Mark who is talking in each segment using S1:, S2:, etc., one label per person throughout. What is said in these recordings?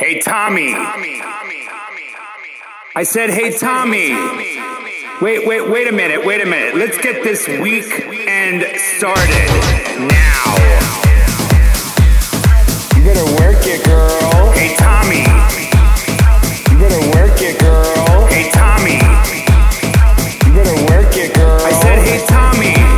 S1: Hey, Tommy. I said, hey, Tommy. Wait, wait, wait a minute, wait a minute. Let's get this weekend started now. You better work it, girl. Hey, Tommy. You better work it, girl. Hey, Tommy. You better work it, girl. I said, hey, Tommy.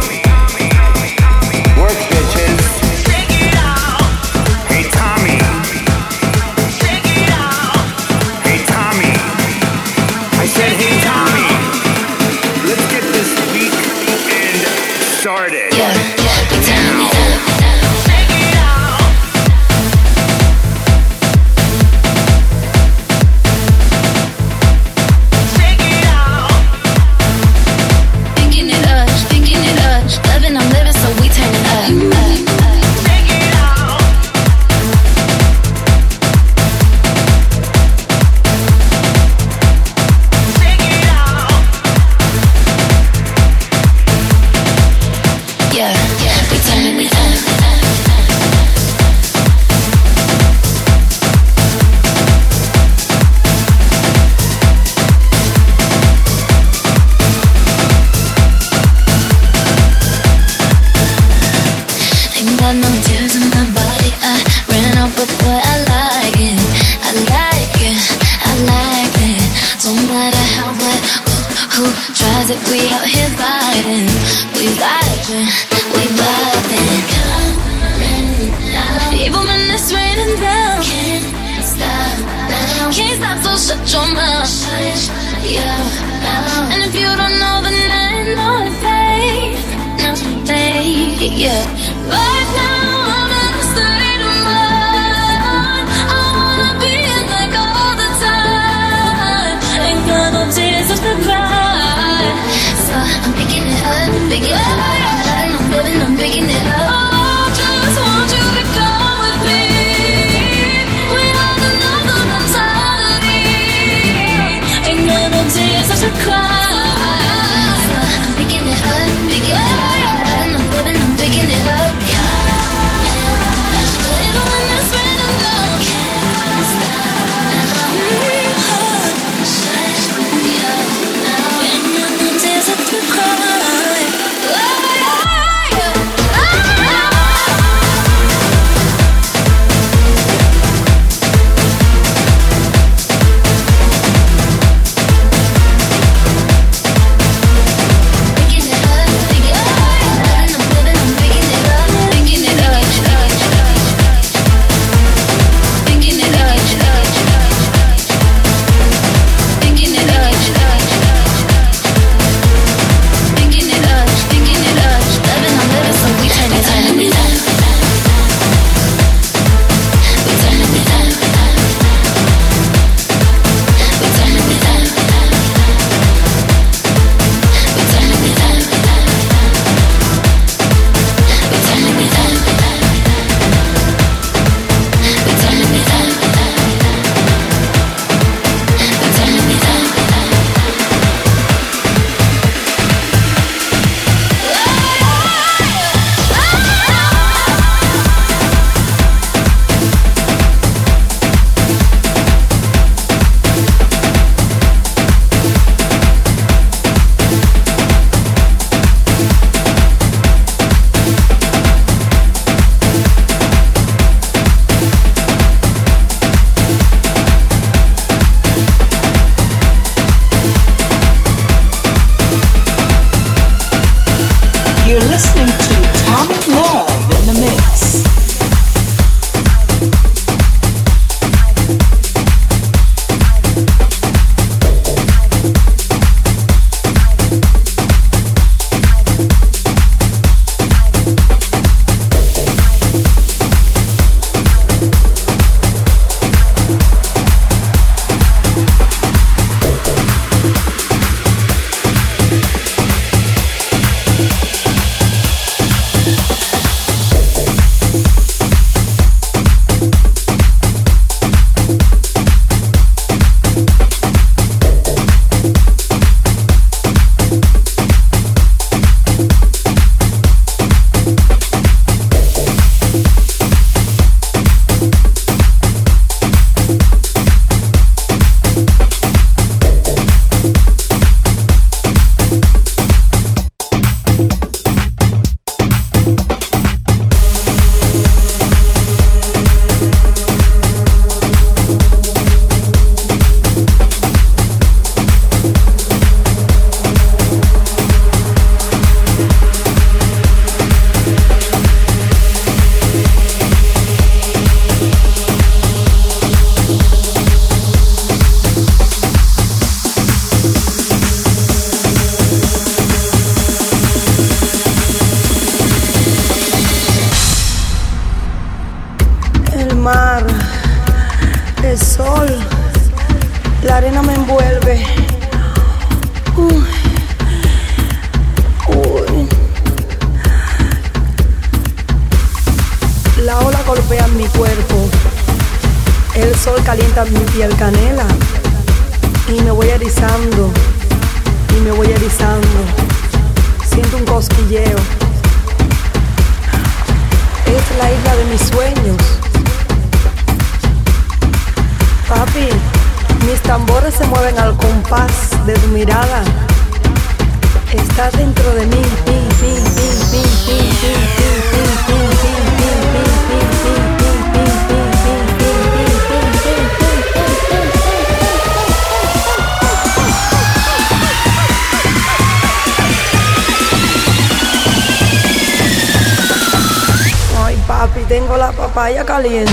S2: Papaya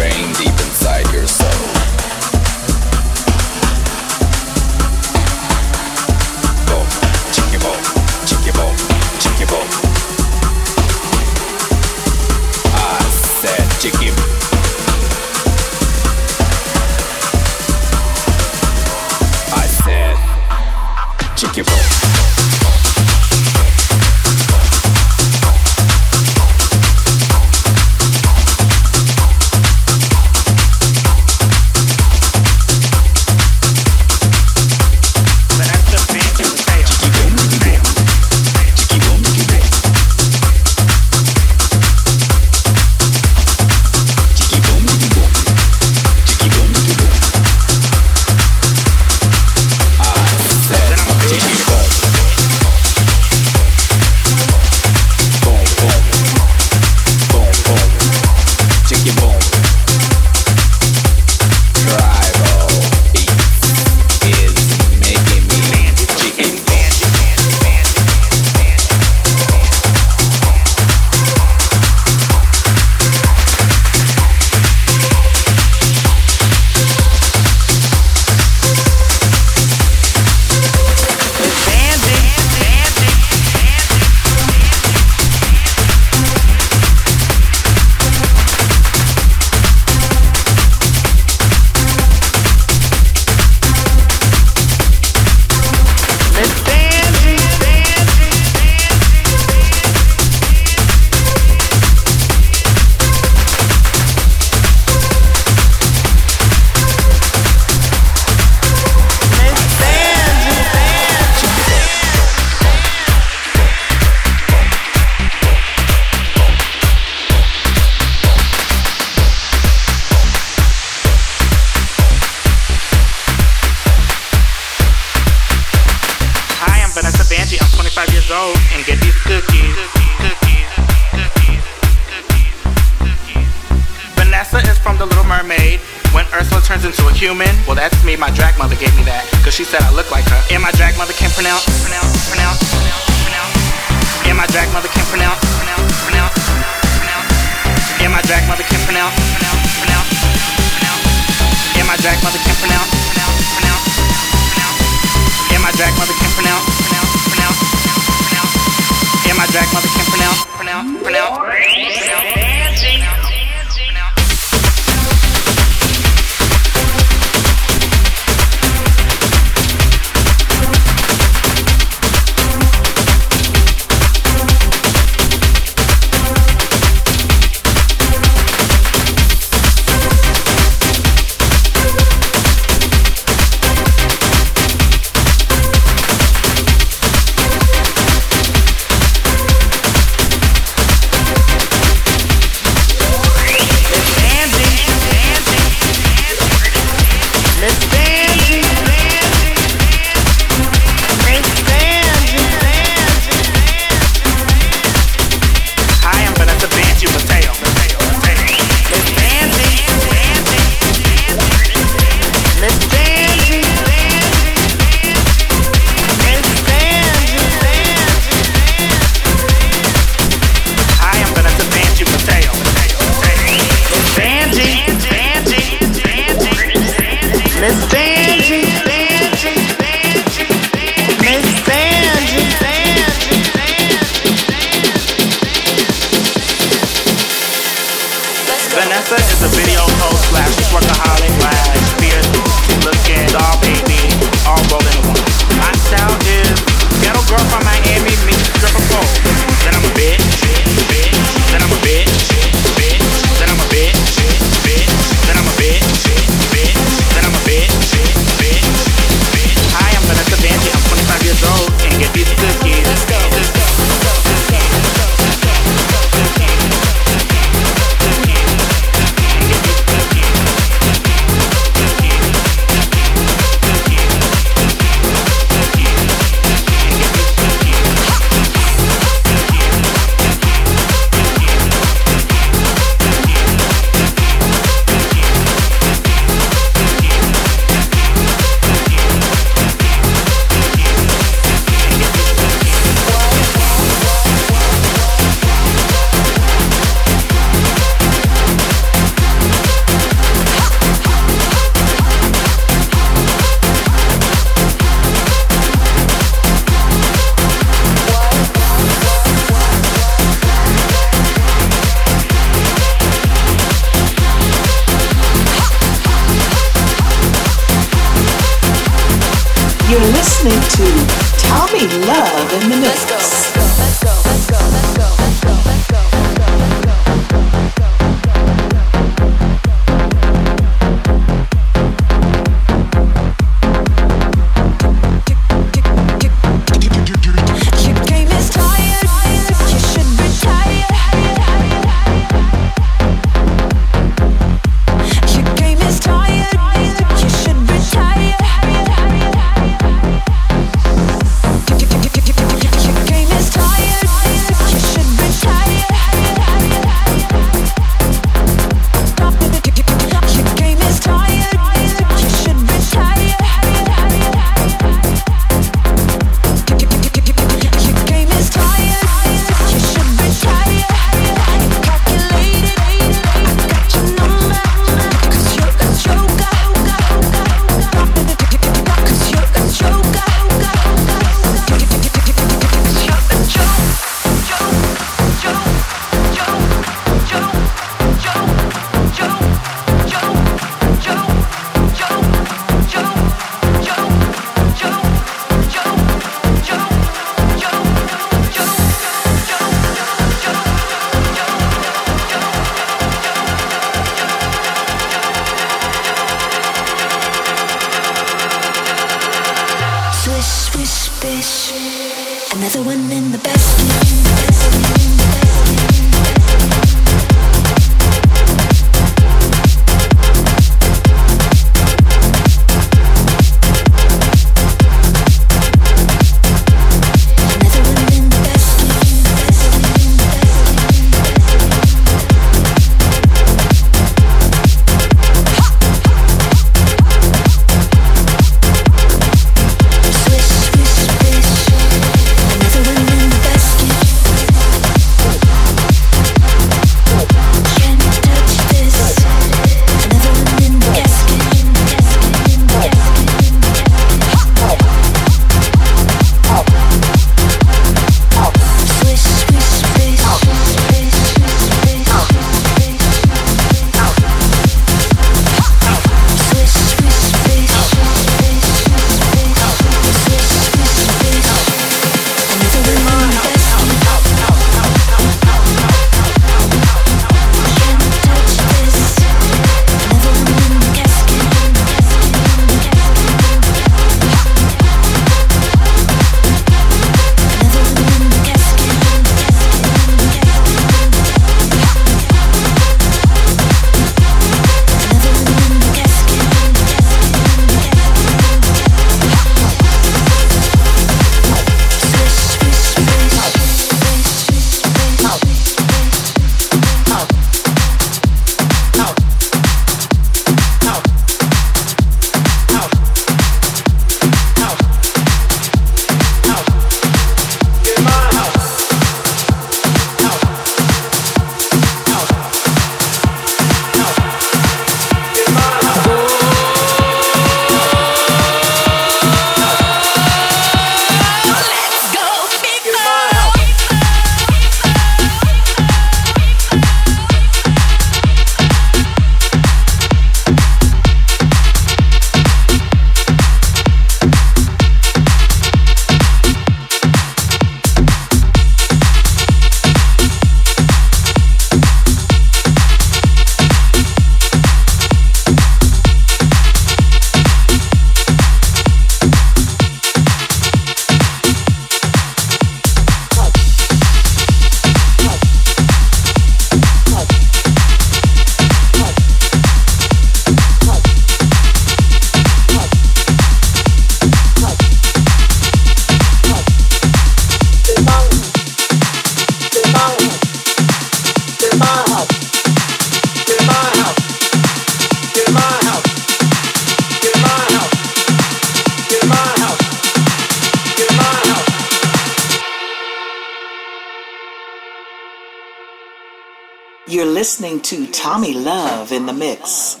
S1: listening to Tommy Love in the mix.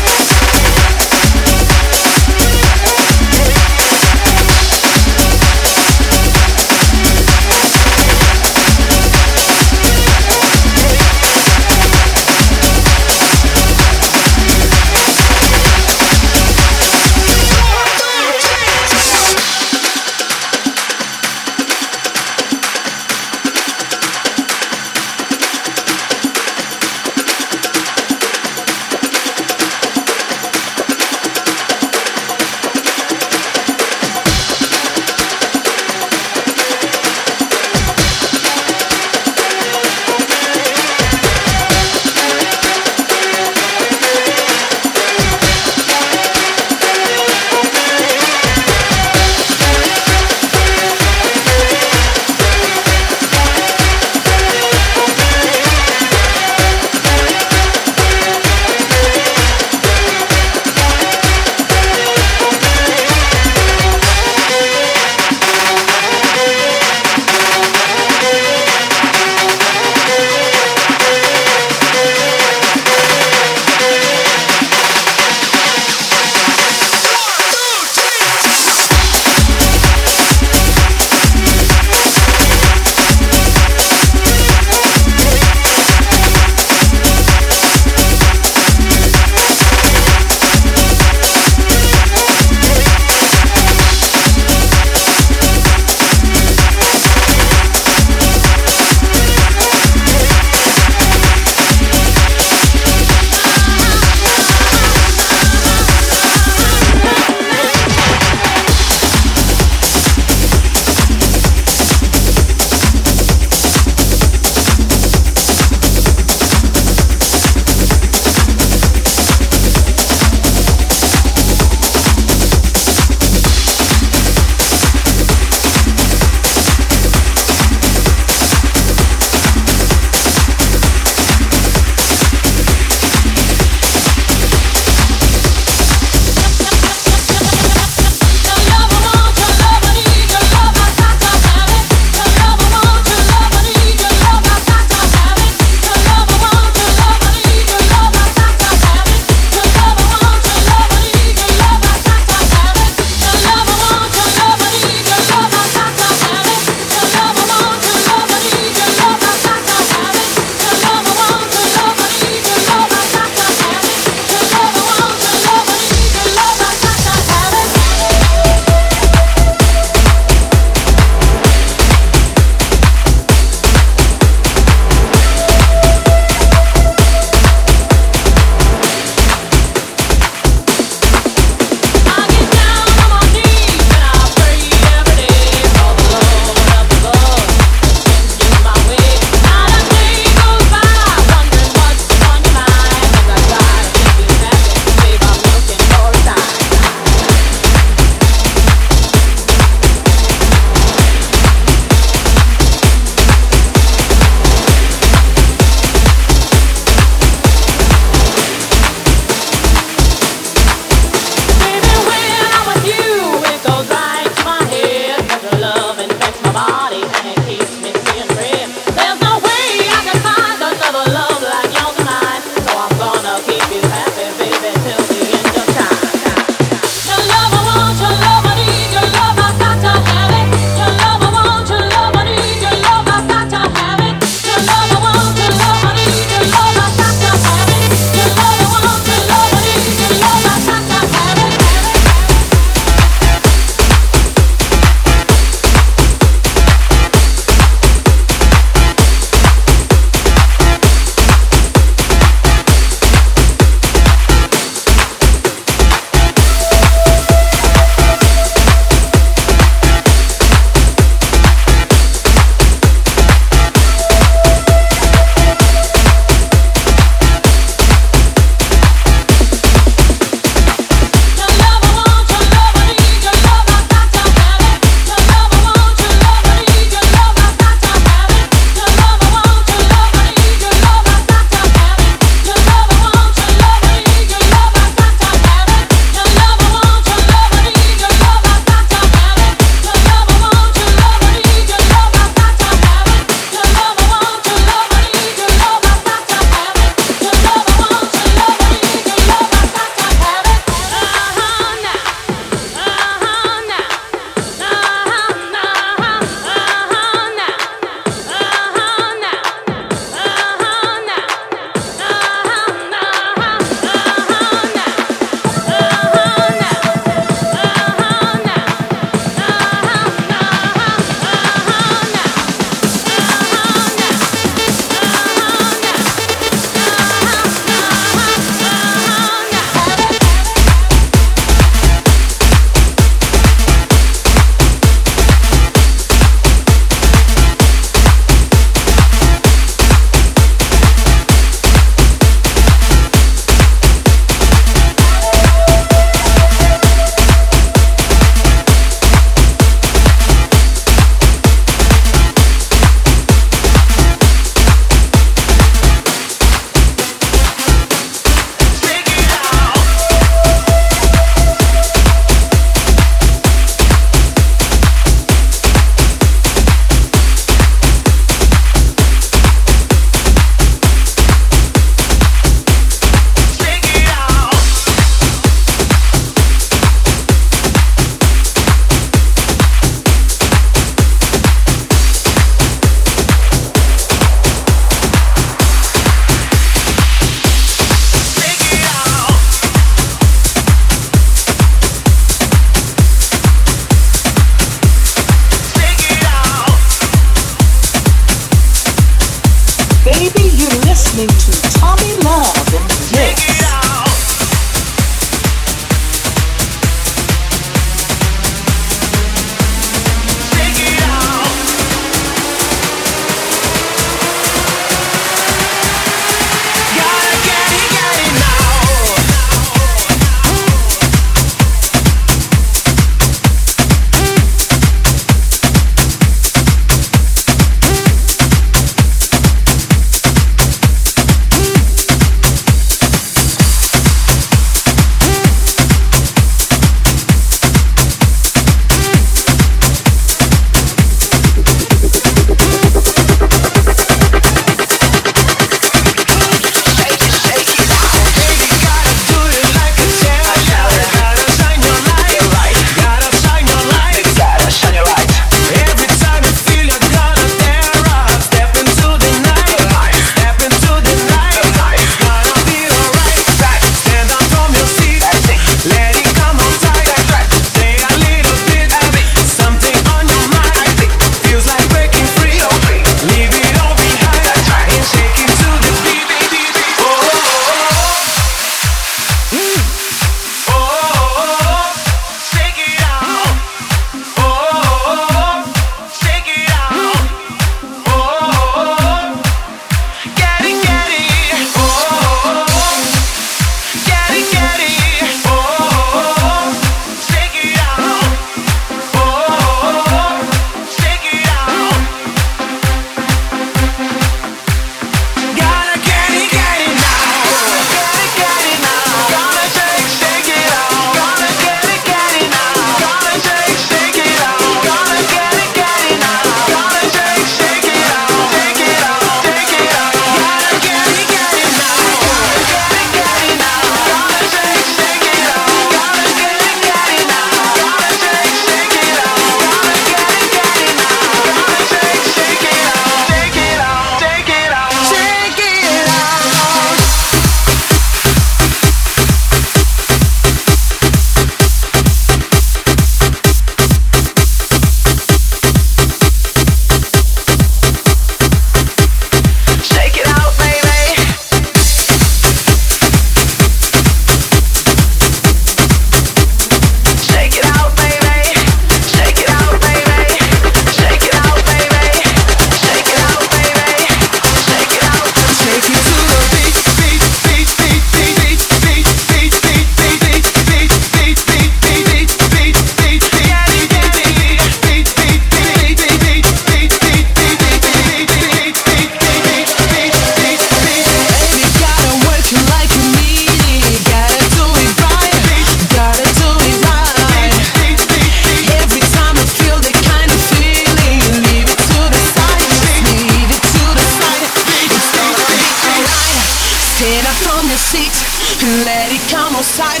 S3: let
S4: it come outside.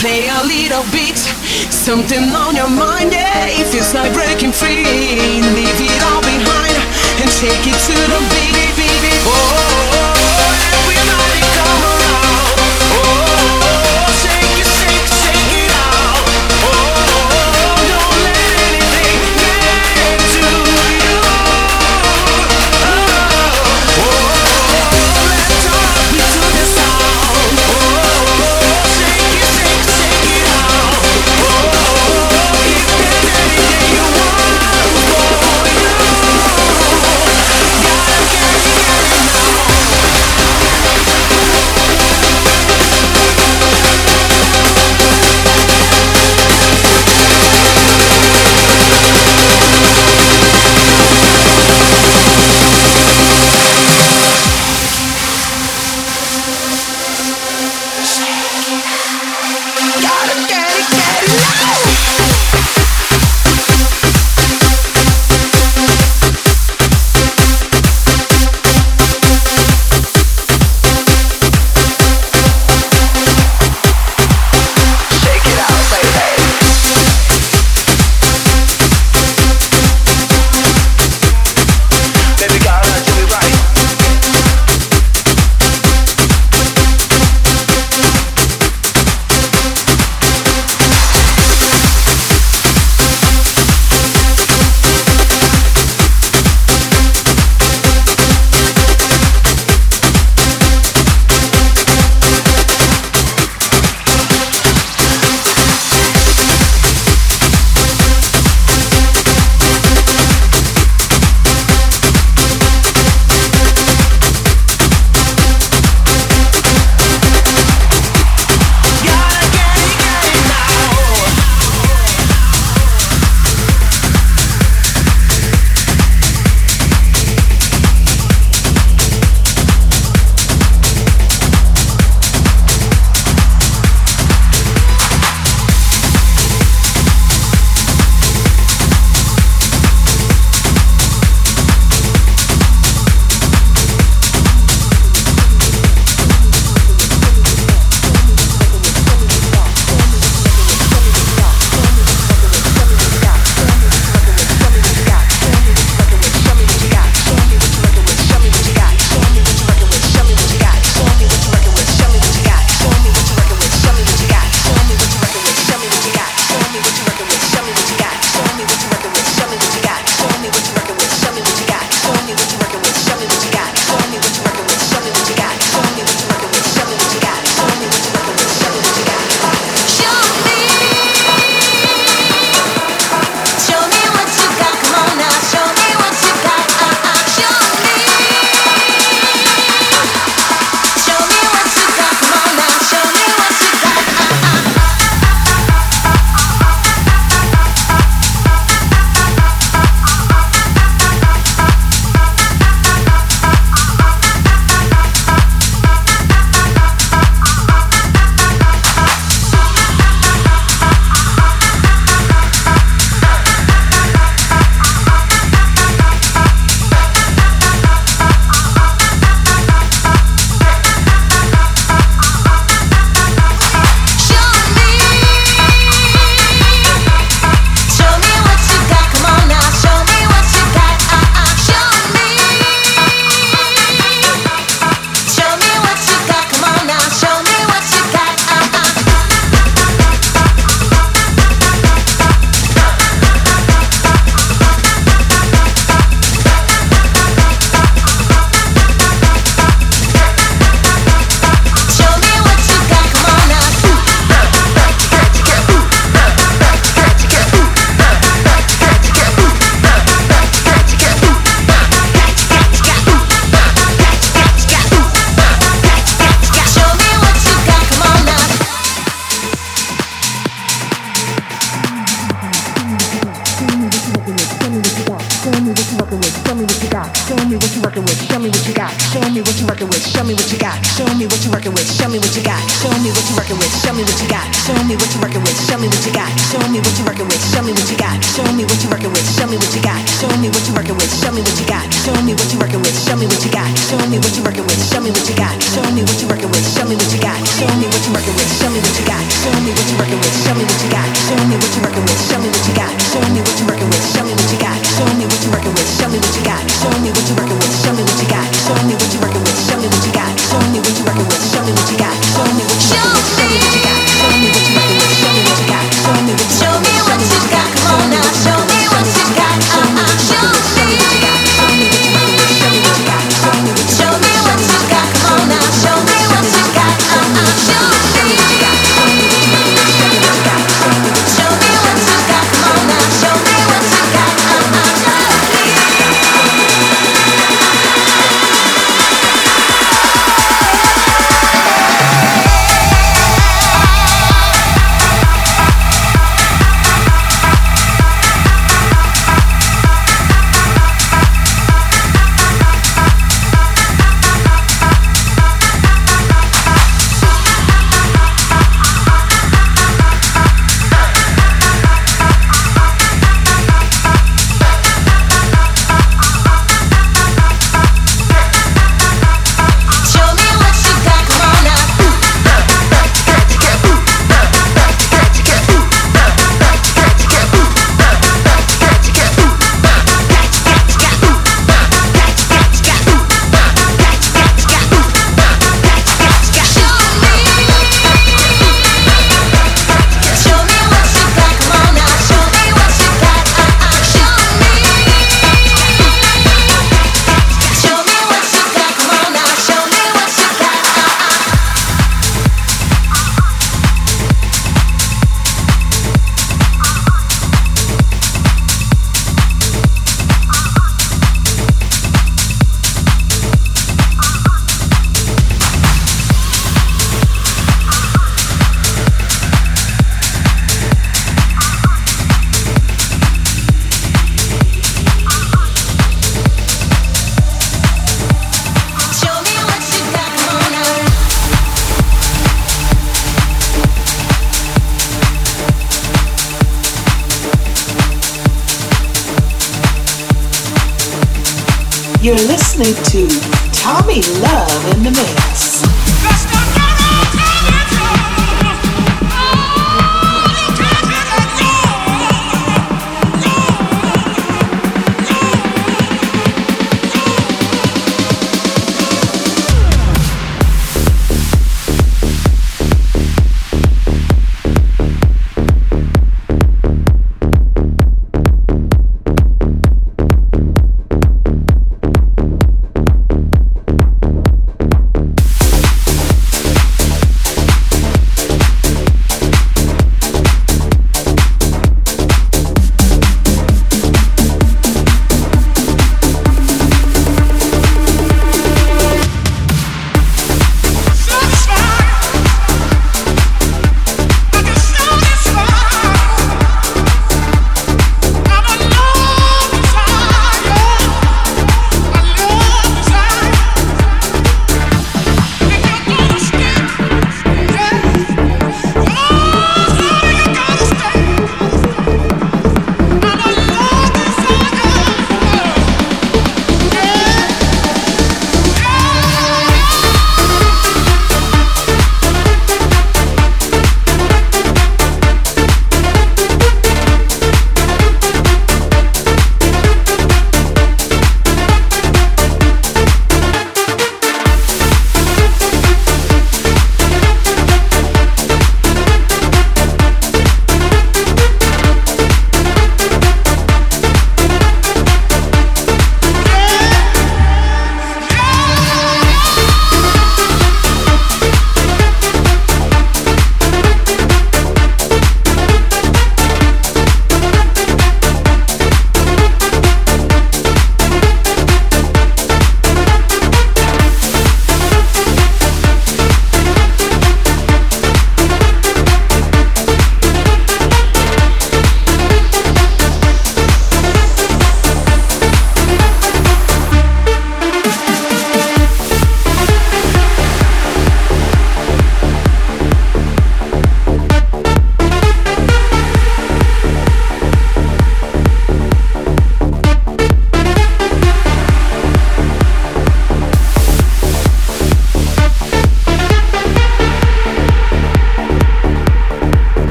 S4: Play a little bit, something on your mind. Yeah, it feels like breaking free. Leave it all behind and take it to the beat. beat, beat. Oh.